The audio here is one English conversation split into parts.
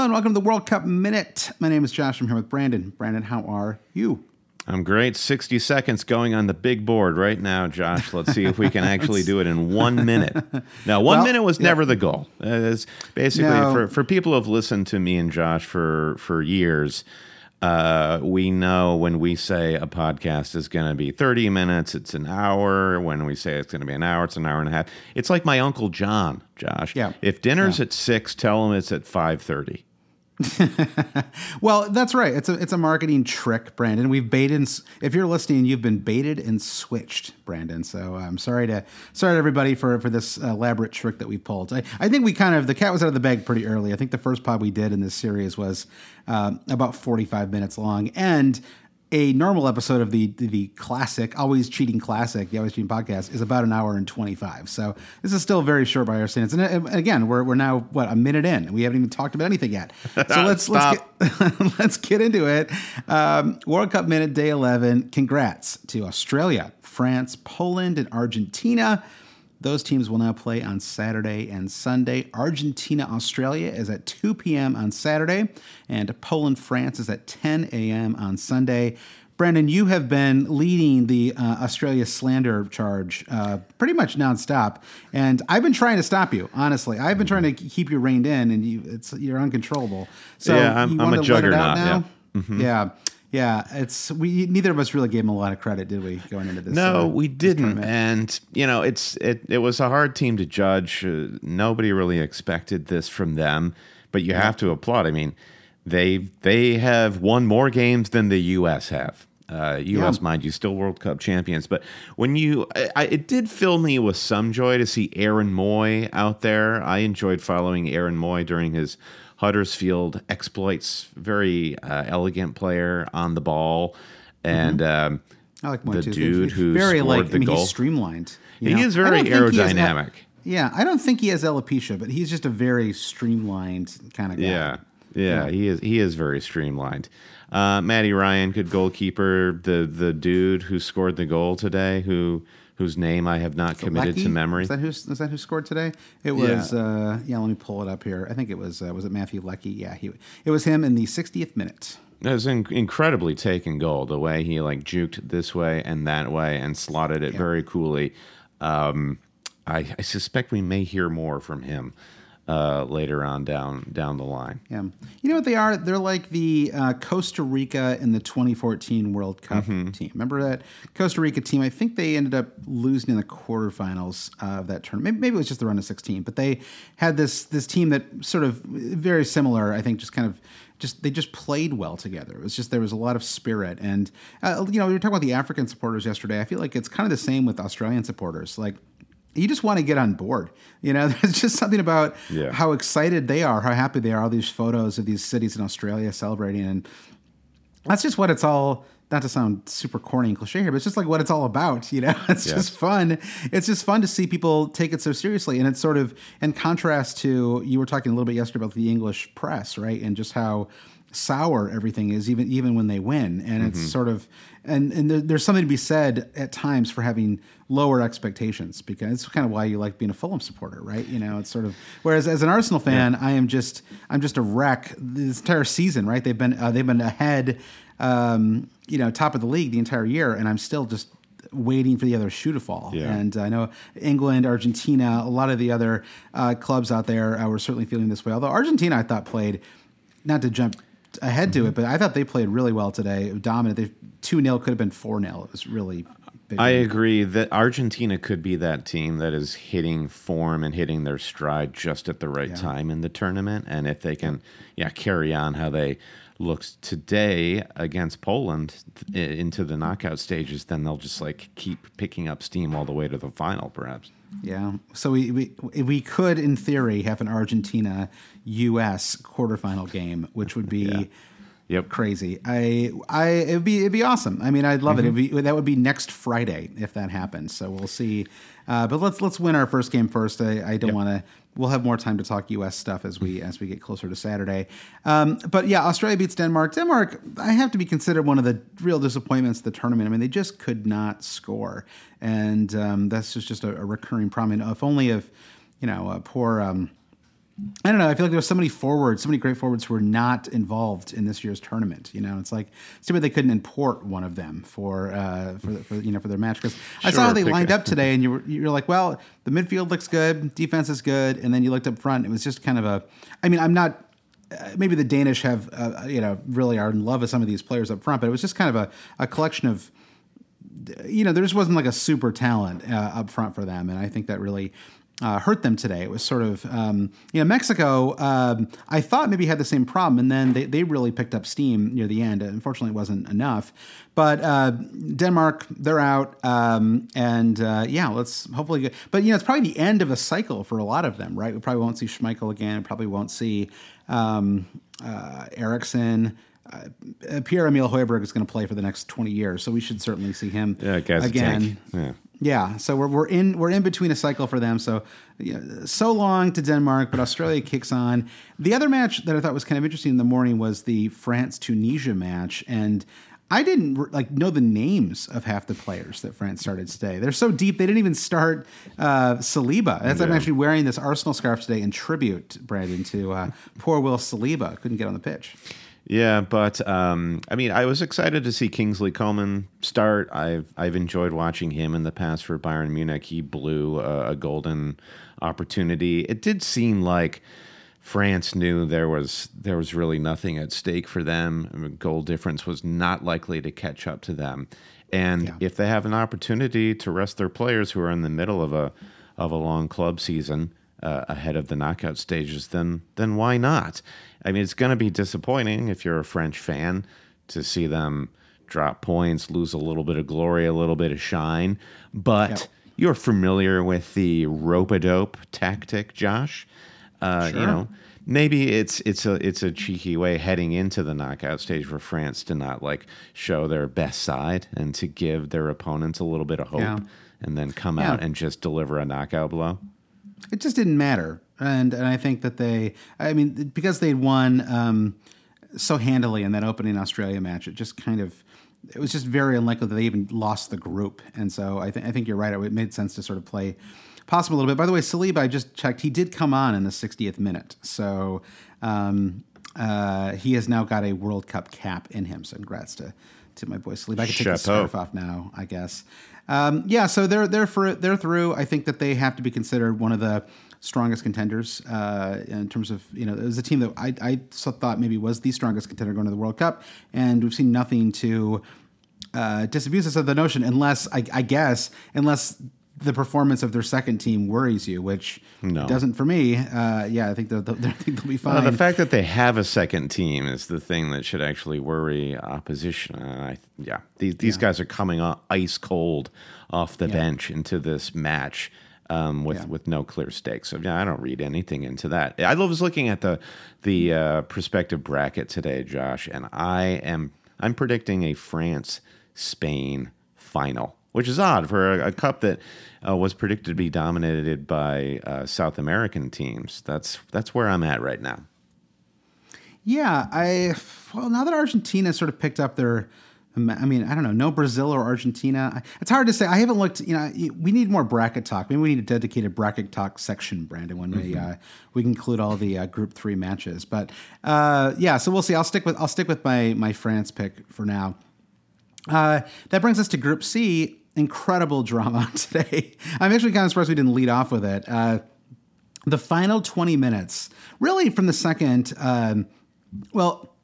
Hello and welcome to the World Cup Minute. My name is Josh. I'm here with Brandon. Brandon, how are you? I'm great. 60 seconds going on the big board right now, Josh. Let's see if we can actually do it in one minute. Now, one Well, minute was yeah. never the goal. Uh, It's basically No. for, for people who have listened to me and Josh for, for years. Uh, we know when we say a podcast is going to be 30 minutes, it's an hour. When we say it's going to be an hour, it's an hour and a half. It's like my uncle John, Josh. Yeah. If dinner's at six, tell him it's at 5:30. Well, that's right. It's a it's a marketing trick, Brandon. We've baited. If you're listening, you've been baited and switched, Brandon. So I'm sorry to sorry to everybody for for this elaborate trick that we pulled. I, I think we kind of the cat was out of the bag pretty early. I think the first pod we did in this series was um, about 45 minutes long, and a normal episode of the the classic, always cheating classic, the always cheating podcast, is about an hour and 25. So this is still very short by our standards. And again, we're we're now what a minute in, and we haven't even talked about anything yet. So let's let's get, let's get into it. Um, World Cup minute day 11. Congrats to Australia, France, Poland, and Argentina. Those teams will now play on Saturday and Sunday. Argentina, Australia is at 2 p.m. on Saturday, and Poland, France is at 10 a.m. on Sunday. Brandon, you have been leading the uh, Australia slander charge uh, pretty much nonstop, and I've been trying to stop you. Honestly, I've been trying to keep you reined in, and you, it's you're uncontrollable. So Yeah, I'm- you I'm a want to let it out juggernaut, now? Yeah, yeah. It's we neither of us really gave him a lot of credit, did we? Going into this, No, uh, we didn't, and you know, it's it. It was a hard team to judge. Uh, nobody really expected this from them, but you have to applaud. I mean, they they have won more games than the U.S. have. Uh, U.S. Yeah. mind you, still World Cup champions. But when you, I, I, it did fill me with some joy to see Aaron Mooy out there. I enjoyed following Aaron Mooy during his Huddersfield exploits. Very uh, elegant player on the ball, and. Um, I like the too. dude He's who very scored like. the I mean, goal. he's streamlined. He know? is very don't he has- aerodynamic. yeah, I don't think he has alopecia, but he's just a very streamlined kind of guy. Yeah, yeah, he is. He is very streamlined. Uh, Matty Ryan, good goalkeeper. The the dude who scored the goal today, who whose name I have not committed Leckie? to memory. Is that who? Is that who scored today? It was. Uh, yeah, let me pull it up here. I think it was. Uh, was it Matthew Leckie? Yeah, he. It was him in the 60th minute. It was an incredibly taken goal. The way he like juked this way and that way and slotted it very coolly. Um, I, I suspect we may hear more from him uh, later on down down the line. Yeah. You know what they are? They're like the uh, Costa Rica in the 2014 World Cup Mm-hmm. team. Remember that Costa Rica team? I think they ended up losing in the quarterfinals of that tournament. Maybe, maybe it was just the run of 16, but they had this this team that sort of very similar. I think just kind of just they just played well together. It was just there was a lot of spirit, and uh, you know we were talking about the African supporters yesterday. I feel like it's kind of the same with Australian supporters. Like you just want to get on board. You know, there's just something about Yeah. how excited they are, how happy they are. All these photos of these cities in Australia celebrating, and that's just what it's all. Not to sound super corny and cliche here, but it's just like what it's all about. You know, it's Yes. just fun. It's just fun to see people take it so seriously, and it's sort of in contrast to you were talking a little bit yesterday about the English press, right, and just how sour everything is, even even when they win, and it's sort of and and there, there's something to be said at times for having lower expectations because it's kind of why you like being a Fulham supporter, right? You know, it's sort of whereas as an Arsenal fan, I am just I'm just a wreck this entire season, right? They've been uh, they've been ahead, um, you know, top of the league the entire year, and I'm still just waiting for the other shoe to fall. Yeah. And I know England, Argentina, a lot of the other uh, clubs out there uh, were certainly feeling this way. Although Argentina, I thought played not to jump ahead to it, but I thought they played really well today. Dominant. They two 0 could have been four 0 It was really. Big I agree that Argentina could be that team that is hitting form and hitting their stride just at the right time in the tournament. And if they can, yeah, carry on how they looked today against Poland i- into the knockout stages, then they'll just like keep picking up steam all the way to the final, perhaps. Yeah. So we, we we could, in theory, have an Argentina U.S. quarterfinal game, which would be Yep. crazy. I I it'd be it'd be awesome. I mean, I'd love it. It'd be, that would be next Friday if that happens. So we'll see. Uh, but let's let's win our first game first. I, I don't Yep. want to. We'll have more time to talk U.S. stuff as we as we get closer to Saturday. Um, but yeah, Australia beats Denmark. Denmark, I have to be considered one of the real disappointments of the tournament. I mean, they just could not score, and um, that's just just a, a recurring problem. And if only if you know, uh, poor. Um, I don't know. I feel like there was so many forwards, so many great forwards who were not involved in this year's tournament. You know, it's like it's too bad they couldn't import one of them for uh, for, for you know for their match because I saw how they lined up today, and you were you're like, well, the midfield looks good, defense is good, and then you looked up front. It was just kind of a. I mean, I'm not. Uh, maybe the Danish have uh, you know really are in love with some of these players up front, but it was just kind of a, a collection of you know, there just wasn't like a super talent uh, up front for them, and I think that really uh, hurt them today. It was sort of, um, you know, Mexico. Um, I thought maybe had the same problem, and then they, they really picked up steam near the end. Unfortunately, it wasn't enough. But uh, Denmark, they're out, um, and uh, yeah, let's hopefully. Get, but you know, it's probably the end of a cycle for a lot of them, right? We probably won't see Schmeichel again. Probably won't see um, uh, Eriksen uh, Pierre Emile Højbjerg is going to play for the next twenty years, so we should certainly see him Yeah, again. Yeah. Yeah, so we're, we're in we're in between a cycle for them. So yeah, so long to Denmark, but Australia kicks on. The other match that I thought was kind of interesting in the morning was the France Tunisia match, and I didn't like know the names of half the players that France started today. They're so deep they didn't even start uh, Saliba. That's I'm actually wearing this Arsenal scarf today in tribute, Brandon, to uh, poor Will Saliba. Couldn't get on the pitch. Yeah, but um, I mean, I was excited to see Kingsley Coman start. I've I've enjoyed watching him in the past for Bayern Munich. He blew a, a golden opportunity. It did seem like France knew there was there was really nothing at stake for them. I mean, goal difference was not likely to catch up to them. And Yeah. if they have an opportunity to rest their players who are in the middle of a of a long club season uh, ahead of the knockout stages, then then why not? I mean, it's going to be disappointing if you're a French fan to see them drop points, lose a little bit of glory, a little bit of shine, but Yep. you're familiar with the rope a dope tactic, Josh. Uh, You know, maybe it's it's a it's a cheeky way heading into the knockout stage for France to not like show their best side and to give their opponents a little bit of hope, Yeah. and then come Yeah. out and just deliver a knockout blow. It just didn't matter. And and I think that they, I mean, because they'd won um, so handily in that opening Australia match, it just kind of, it was just very unlikely that they even lost the group. And so I think I think you're right. It made sense to sort of play possible a little bit. By the way, Saliba, I just checked, he did come on in the 60th minute. So um, uh, he has now got a World Cup cap in him. So congrats to to my boy Saliba. I can take the scarf off now, I guess. Um, yeah, so they're they're for they're through. I think that they have to be considered one of the strongest contenders uh, in terms of you know it was a team that I I thought maybe was the strongest contender going to the World Cup, and we've seen nothing to uh, disabuse us of the notion, unless I, I guess unless the performance of their second team worries you, which No. doesn't for me. Uh, yeah, I think they'll, they'll, they'll be fine. Uh, the fact that they have a second team is the thing that should actually worry opposition. And I, yeah, these these guys are coming ice cold off the bench into this match um, with Yeah. with no clear stakes. So yeah, I don't read anything into that. I was looking at the the uh, prospective bracket today, Josh, and I am I'm predicting a France Spain final. Which is odd for a, a cup that uh, was predicted to be dominated by uh, South American teams. That's that's where I'm at right now. Yeah, I well now that Argentina sort of picked up their, I mean I don't know, no Brazil or Argentina. It's hard to say. I haven't looked. You know, we need more bracket talk. Maybe we need a dedicated bracket talk section, Brandon, when we uh, we include all the uh, Group Three matches. But uh, yeah, so we'll see. I'll stick with I'll stick with my my France pick for now. Uh, that brings us to Group C. incredible drama today. I'm actually kind of surprised we didn't lead off with it. Uh, the final 20 minutes, really from the second, um, well,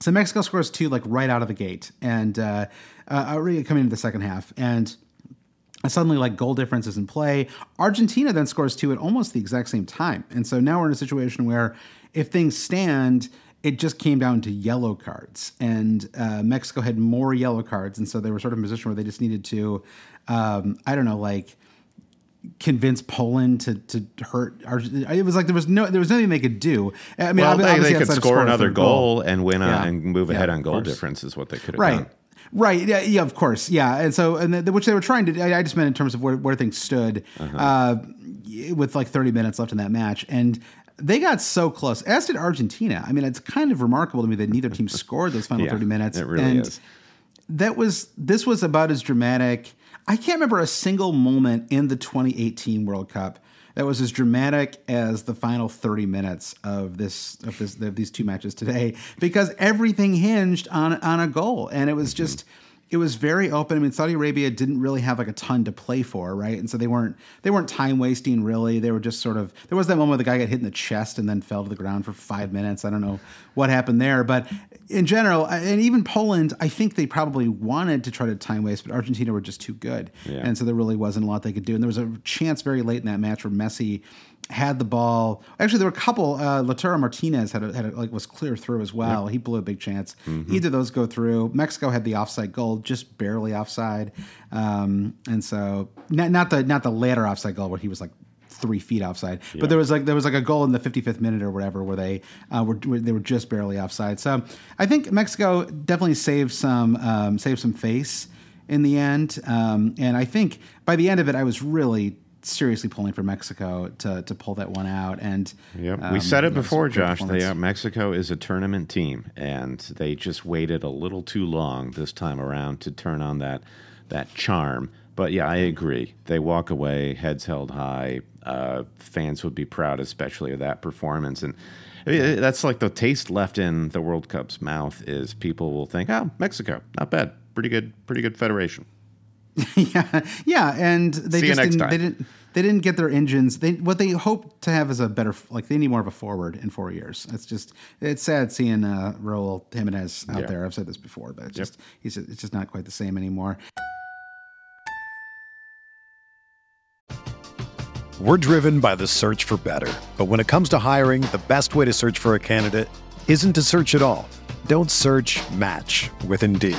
so Mexico scores two like right out of the gate, and uh, uh, really coming into the second half, and suddenly like goal difference is in play. Argentina then scores two at almost the exact same time, and so now we're in a situation where if things stand. It just came down to yellow cards, and uh, Mexico had more yellow cards, and so they were sort of in a position where they just needed to, um, I don't know, like convince Poland to to hurt. It was like there was no there was nothing they could do. I mean, well, they, they could score another third goal, and win Yeah. on, and move Yeah, ahead on goal difference is what they could have right done. right yeah, yeah of course yeah and so and the, which they were trying to I, I just meant in terms of where, where things stood Uh-huh. uh, with like 30 minutes left in that match and they got so close as did argentina i mean it's kind of remarkable to me that neither team scored those final Yeah, 30 minutes it really and is. that was this was about as dramatic i can't remember a single moment in the 2018 world cup that was as dramatic as the final 30 minutes of this of this of these two matches today because everything hinged on on a goal and it was just mm-hmm. It was very open. I mean, Saudi Arabia didn't really have like a ton to play for, right? And so they weren't they weren't time wasting really. They were just sort of there was that moment where the guy got hit in the chest and then fell to the ground for five minutes. I don't know what happened there, but in general, and even Poland, I think they probably wanted to try to time waste, but Argentina were just too good, Yeah. and so there really wasn't a lot they could do. And there was a chance very late in that match where Messi had the ball. Actually, there were a couple. Uh, Lautaro Martinez had a, had a, like was clear through as well. He blew a big chance. Either of those go through. Mexico had the offside goal, just barely offside, um, and so not, not the not the later offside goal where he was like three feet offside. But there was like there was like a goal in the 55th minute or whatever where they uh, were they were just barely offside. So I think Mexico definitely saved some um, saved some face in the end. Um, and I think by the end of it, I was really seriously pulling for Mexico to to pull that one out. And Yep. um, we said it before, Josh. They are, Mexico is a tournament team, and they just waited a little too long this time around to turn on that that charm. But yeah, I agree. They walk away, heads held high. Uh, fans would be proud, especially of that performance. And that's like the taste left in the World Cup's mouth is people will think, "Oh, Mexico, not bad, pretty good, pretty good federation." yeah, yeah, and they See you just next didn't. time. They didn't. They didn't get their engines. They what they hope to have is a better. Like they need more of a forward in four years. It's just it's sad seeing uh, Raul Jimenez out Yeah. there. I've said this before, but it's just he's it's just not quite the same anymore. We're driven by the search for better. But when it comes to hiring, the best way to search for a candidate isn't to search at all. Don't search match with Indeed.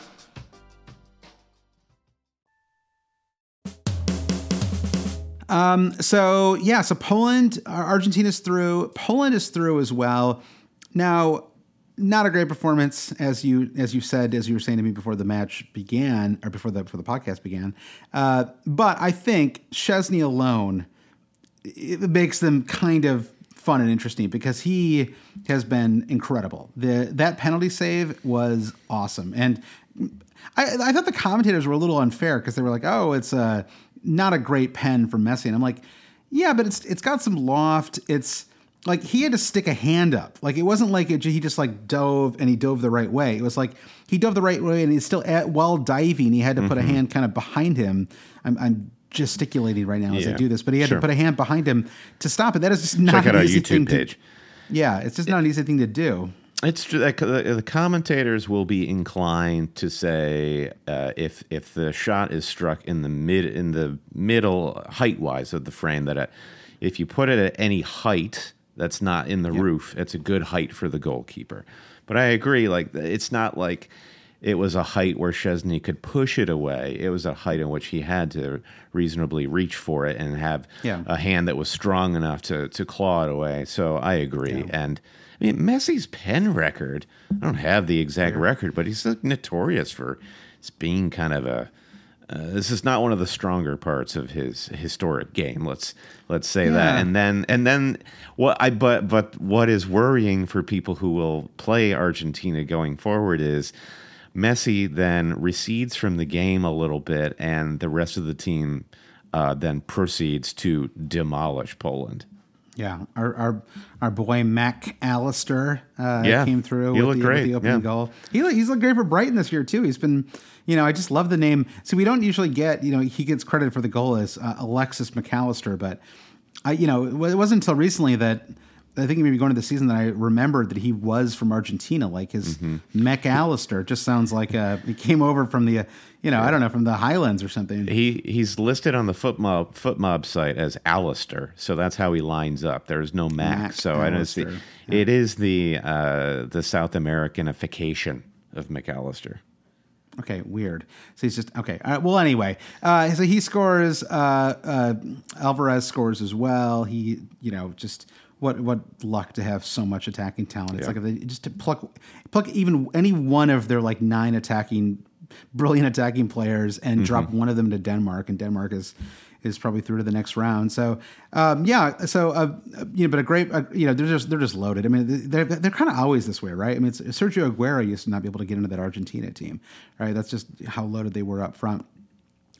So yeah, so Poland, Ar- Argentina's through. Poland is through as well. Now, not a great performance, as you as you said, as you were saying to me before the match began, or before the before the podcast began. Uh, but I think Szczęsny alone it makes them kind of fun and interesting because he has been incredible. The that penalty save was awesome, and I, I thought the commentators were a little unfair because they were like, "Oh, it's a not a great pen for Messi," and I'm like, "Yeah, but it's it's got some loft. It's like he had to stick a hand up. Like it wasn't like it, he just like dove and he dove the right way. It was like he dove the right way and he's still at while diving. He had to put Mm-hmm. a hand kind of behind him. I'm, I'm gesticulating right now as I do this, but he had sure. to put a hand behind him to stop it. That is just not Check out an our easy YouTube thing to- page. yeah, it's just not an easy thing to do. It's true that the the commentators will be inclined to say uh, if if the shot is struck in the mid in the middle height wise of the frame that uh if you put it at any height that's not in the roof, it's a good height for the goalkeeper. But I agree, like it's not like it was a height where Szczęsny could push it away. It was a height in which he had to reasonably reach for it and have Yeah. a hand that was strong enough to to claw it away. So I agree. And I mean, Messi's pen record. I don't have the exact record, but he's like, notorious for being kind of a. Uh, this is not one of the stronger parts of his historic game. Let's let's say that. And then and then what I but but what is worrying for people who will play Argentina going forward is Messi then recedes from the game a little bit, and the rest of the team uh, then proceeds to demolish Poland. Yeah, our our, our boy Mac Allister uh, Yeah, came through he with looked the, with the opening yeah. goal. He look- he's looked great for Brighton this year too. He's been, you know, I just love the name. So we don't usually get, you know, he gets credit for the goal as uh, Alexis McAllister, but I, you know, it wasn't until recently that I think maybe going into the season that I remembered that he was from Argentina. Like his Mm-hmm. McAllister just sounds like uh, he came over from the, uh, you know, I don't know, from the Highlands or something. He he's listed on the FotMob foot mob site as Alistair, so that's how he lines up. There's no Mac, Mac so I don't see. Allister, It is the uh, the South Americanification of McAllister. Okay, weird. So he's just okay. Well, anyway, uh, so he scores. Uh, uh, Alvarez scores as well. He, you know, just what what luck to have so much attacking talent. It's Yeah. like if they just to pluck pluck even any one of their like nine attacking, brilliant attacking players and drop one of them to Denmark, and Denmark is is probably through to the next round. So um, yeah, so uh, you know, but a great uh, you know they're just they're just loaded. I mean they're they're kind of always this way, right? I mean it's, Sergio Aguero used to not be able to get into that Argentina team, right? That's just how loaded they were up front.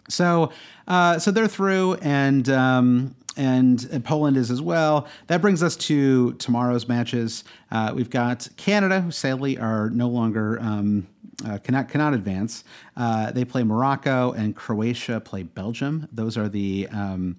So, uh, so they're through, and um, and and Poland is as well. That brings us to tomorrow's matches. Uh, we've got Canada, who sadly are no longer um, uh, cannot cannot advance. Uh, they play Morocco, and Croatia play Belgium. Those are the um,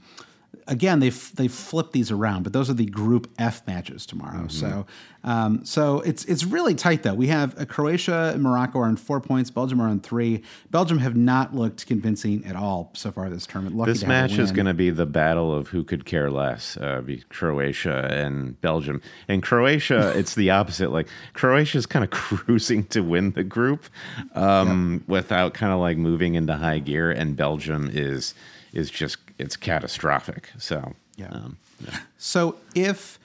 again they f- they flip these around, but those are the Group F matches tomorrow. So um, so it's it's really tight though. We have uh, Croatia and Morocco are on four points. Belgium are on three. Belgium have not looked convincing at all so far this tournament. Lucky This match is going to be the battle of who could care less, uh, be Croatia and Belgium. And Croatia, it's the opposite. Like Croatia is kind of cruising to win the group um, without kind of like moving into high gear, and Belgium is is just it's catastrophic. So Yeah. um, yeah. So if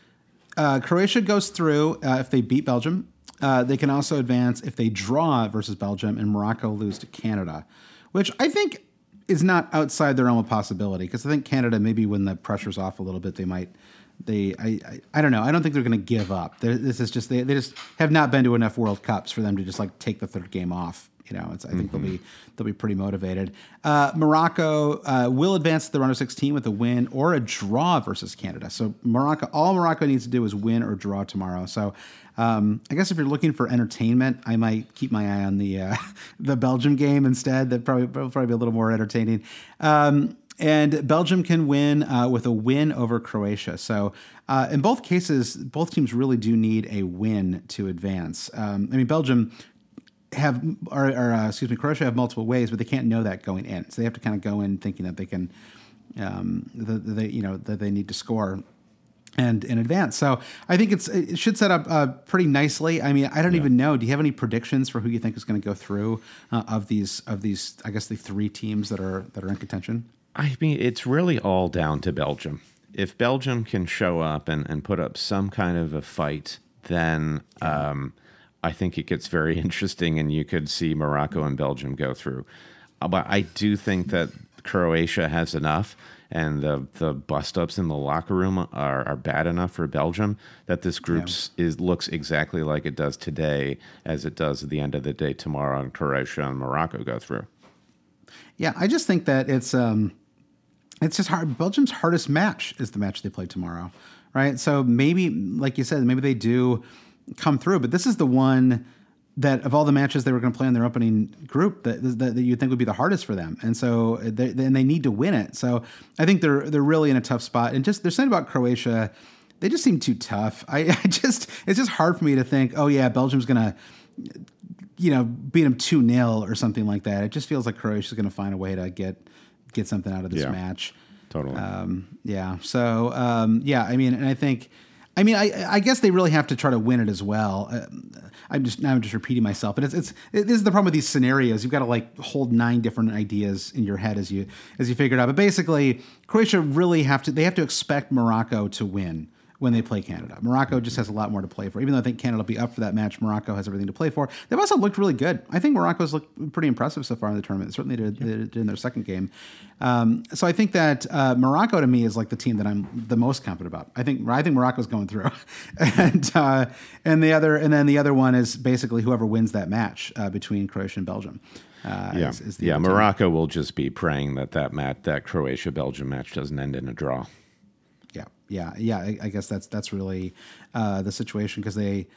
uh, Croatia goes through, uh, if they beat Belgium, uh, they can also advance if they draw versus Belgium and Morocco lose to Canada, which I think is not outside the realm of possibility because I think Canada maybe when the pressure's off a little bit they might. They, I, I, I don't know. I don't think they're going to give up. They're, this is just they, they just have not been to enough World Cups for them to just like take the third game off. You know, it's, I think they'll be they'll be pretty motivated. Uh, Morocco uh, will advance to the round of 16 with a win or a draw versus Canada. So Morocco, all Morocco needs to do is win or draw tomorrow. So um, I guess if you're looking for entertainment, I might keep my eye on the uh, the Belgium game instead. That probably will probably be a little more entertaining. Um, and Belgium can win uh, with a win over Croatia. So, uh, in both cases, both teams really do need a win to advance. Um, I mean, Belgium have, or, or uh, excuse me, Croatia have multiple ways, but they can't know that going in. So they have to kind of go in thinking that they can, um, that that they, you know, that they need to score and in advance. So I think it's it should set up uh, pretty nicely. I mean, I don't even know. Do you have any predictions for who you think is going to go through uh, of these of these? I guess the three teams that are that are in contention. I mean, it's really all down to Belgium. If Belgium can show up and, and put up some kind of a fight, then um, I think it gets very interesting, and you could see Morocco and Belgium go through. Uh, But I do think that Croatia has enough, and the the bust ups in the locker room are, are bad enough for Belgium that this group is looks exactly like it does today, as it does at the end of the day tomorrow, and Croatia and Morocco go through. Yeah, I just think that it's um, it's just hard. Belgium's hardest match is the match they play tomorrow, right? So maybe, like you said, maybe they do come through, but this is the one that of all the matches they were going to play in their opening group that, that, that you think would be the hardest for them, and so they, and they need to win it. So I think they're they're really in a tough spot. And just there's something about Croatia they just seem too tough. I, I just it's just hard for me to think, oh yeah, Belgium's gonna you know beat them two 0 or something like that. It just feels like Croatia's gonna find a way to get get something out of this Yeah. match. Totally. Um, yeah. So um, yeah, I mean, and I think, I mean, I, I guess they really have to try to win it as well. Uh, I'm just now I'm just repeating myself, but it's it's it, this is the problem with these scenarios. You've got to like hold nine different ideas in your head as you as you figure it out. But basically, Croatia really have to they have to expect Morocco to win when they play Canada. Morocco just has a lot more to play for. Even though I think Canada will be up for that match, Morocco has everything to play for. They've also looked really good. I think Morocco's looked pretty impressive so far in the tournament. Certainly did, they did in their second game. Um, so I think that uh, Morocco to me is like the team that I'm the most confident about. I think I think Morocco's going through, and uh, and the other and then the other one is basically whoever wins that match uh, between Croatia and Belgium. Uh, yeah, is- is the yeah. Morocco will just be praying that that match, that Croatia Belgium match, doesn't end in a draw. Yeah, yeah, yeah. I, I guess that's that's really uh, the situation because they,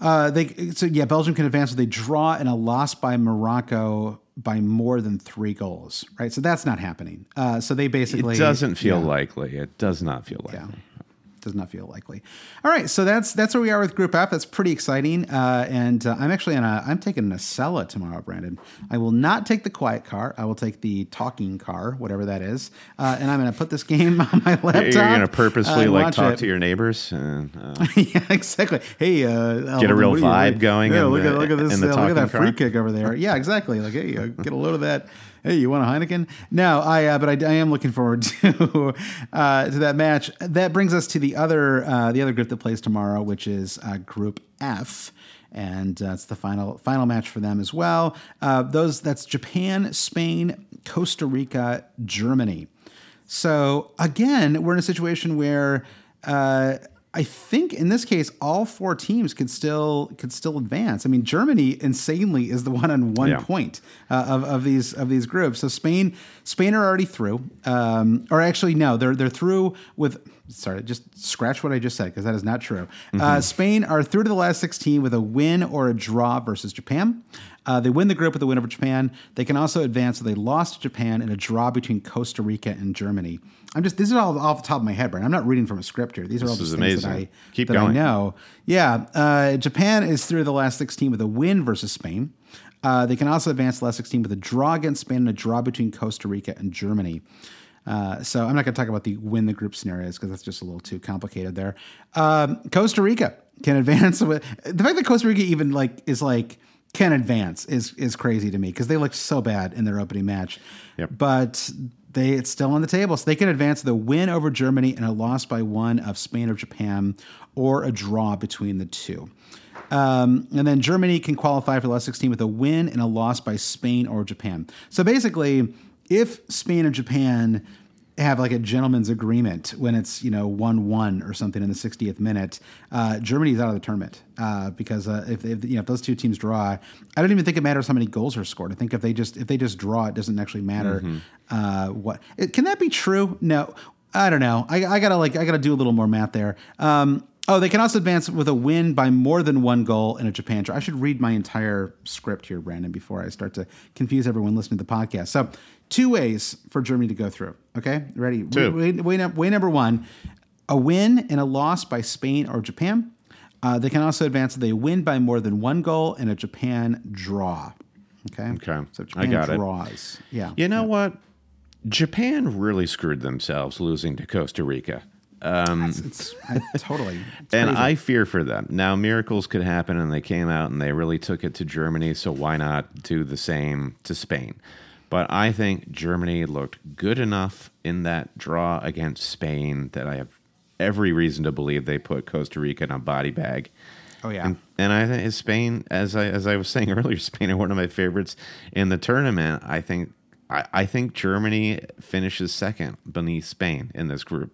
uh, they so yeah, Belgium can advance with a draw and a loss by Morocco by more than three goals, right? So that's not happening. Uh, so they basically It doesn't feel yeah. likely. It does not feel likely. Yeah. Does not feel likely. All right, so that's that's where we are with Group F. That's pretty exciting. Uh, and uh, I'm actually on a I'm taking a Acela tomorrow, Brandon. I will not take the quiet car. I will take the talking car, whatever that is. Uh, and I'm going to put this game on my laptop. You're going to purposely and like talk it. to your neighbors and uh, yeah, exactly. Hey, uh, Get a real vibe going Yeah, in look the- at look at this. uh, look at that free kick over there. Yeah, exactly. Like, hey, uh, get a load of that. Hey, you want a Heineken? No, I. Uh, but I, I am looking forward to uh, to that match. That brings us to the other uh, the other group that plays tomorrow, which is uh, Group F. And uh, it's the final final match for them as well. Uh, those that's Japan, Spain, Costa Rica, Germany. So again, we're in a situation where uh, I think in this case, all four teams could still could still advance. I mean, Germany insanely is the one on one Yeah. point uh, of, of these of these groups. So Spain Spain are already through, um, or actually no, they're they're through with. Sorry, just scratch what I just said because that is not true. Uh, Spain are through to the last 16 with a win or a draw versus Japan. Uh, they win the group with a win over Japan. They can also advance with a loss to Japan and a draw between Costa Rica and Germany. I'm just these are all off the top of my head, Brian. I'm not reading from a script here. These are all just is things that. I Keep that I know. Yeah, uh, Japan is through the last 16 with a win versus Spain. Uh, they can also advance the last 16 with a draw against Spain and a draw between Costa Rica and Germany. Uh, so I'm not going to talk about the win the group scenarios because that's just a little too complicated there. Um, Costa Rica can advance with the fact that Costa Rica even like is like can advance is is crazy to me because they looked so bad in their opening match. Yep. But they it's still on the table, so they can advance the win over Germany and a loss by one of Spain or Japan, or a draw between the two. Um, and then Germany can qualify for the last 16 with a win and a loss by Spain or Japan. So basically, if Spain or Japan have like a gentleman's agreement when it's you know one one or something in the 60th minute, uh, Germany's out of the tournament uh, because uh, if, if you know if those two teams draw, I don't even think it matters how many goals are scored. I think if they just if they just draw, it doesn't actually matter uh, what. It, can that be true? No, I don't know. I, I gotta like I gotta do a little more math there. Um, Oh, they can also advance with a win by more than one goal in a Japan draw. I should read my entire script here, Brandon, before I start to confuse everyone listening to the podcast. So, two ways for Germany to go through. Okay, ready? Two. Way, way, way, number one: a win and a loss by Spain or Japan. Uh, they can also advance if they win by more than one goal and a Japan draw. Okay. Okay. So I Japan got it. draws. Yeah. You know what? Japan really screwed themselves losing to Costa Rica. It's I, totally. It's and crazy. I fear for them. Now, miracles could happen, and they came out and they really took it to Germany, so why not do the same to Spain? But I think Germany looked good enough in that draw against Spain that I have every reason to believe they put Costa Rica in a body bag. Oh yeah. And, and I think Spain, as I as I was saying earlier, Spain are one of my favorites in the tournament. I think I, I think Germany finishes second beneath Spain in this group.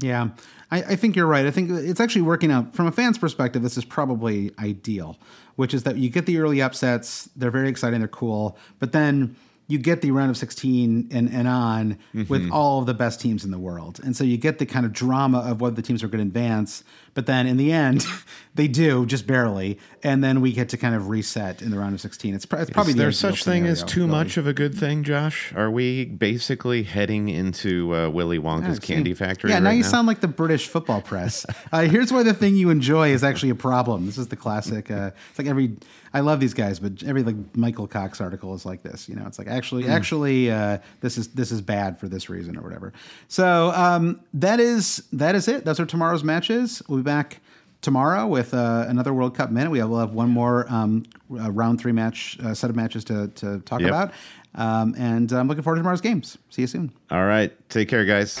Yeah, I, I think you're right. I think it's actually working out from a fan's perspective. This is probably ideal, which is that you get the early upsets. They're very exciting. They're cool, but then you get the round of 16 and, and on with Mm-hmm. all of the best teams in the world. And so you get the kind of drama of whether the teams are going to advance. But then in the end, they do just barely. And then we get to kind of reset in the round of 16. It's, it's probably Is the there such thing as too really. much of a good thing, Josh? Are we basically heading into uh, Willy Wonka's candy factory? Yeah, now right you sound like the British football press. uh, here's why the thing you enjoy is actually a problem. This is the classic. Uh, it's like every. I love these guys, but every like Michael Cox article is like this. You know, it's like actually, Hmm. actually, uh, this is this is bad for this reason or whatever. So um, that is that is it. Those are tomorrow's matches. We'll be back tomorrow with uh, another World Cup minute. We have, we'll have one more um, uh, round three match uh, set of matches to to talk Yep. about. Um, and I'm looking forward to tomorrow's games. See you soon. All right. Take care, guys.